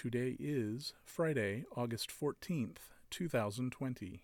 Today is Friday, August 14th, 2020.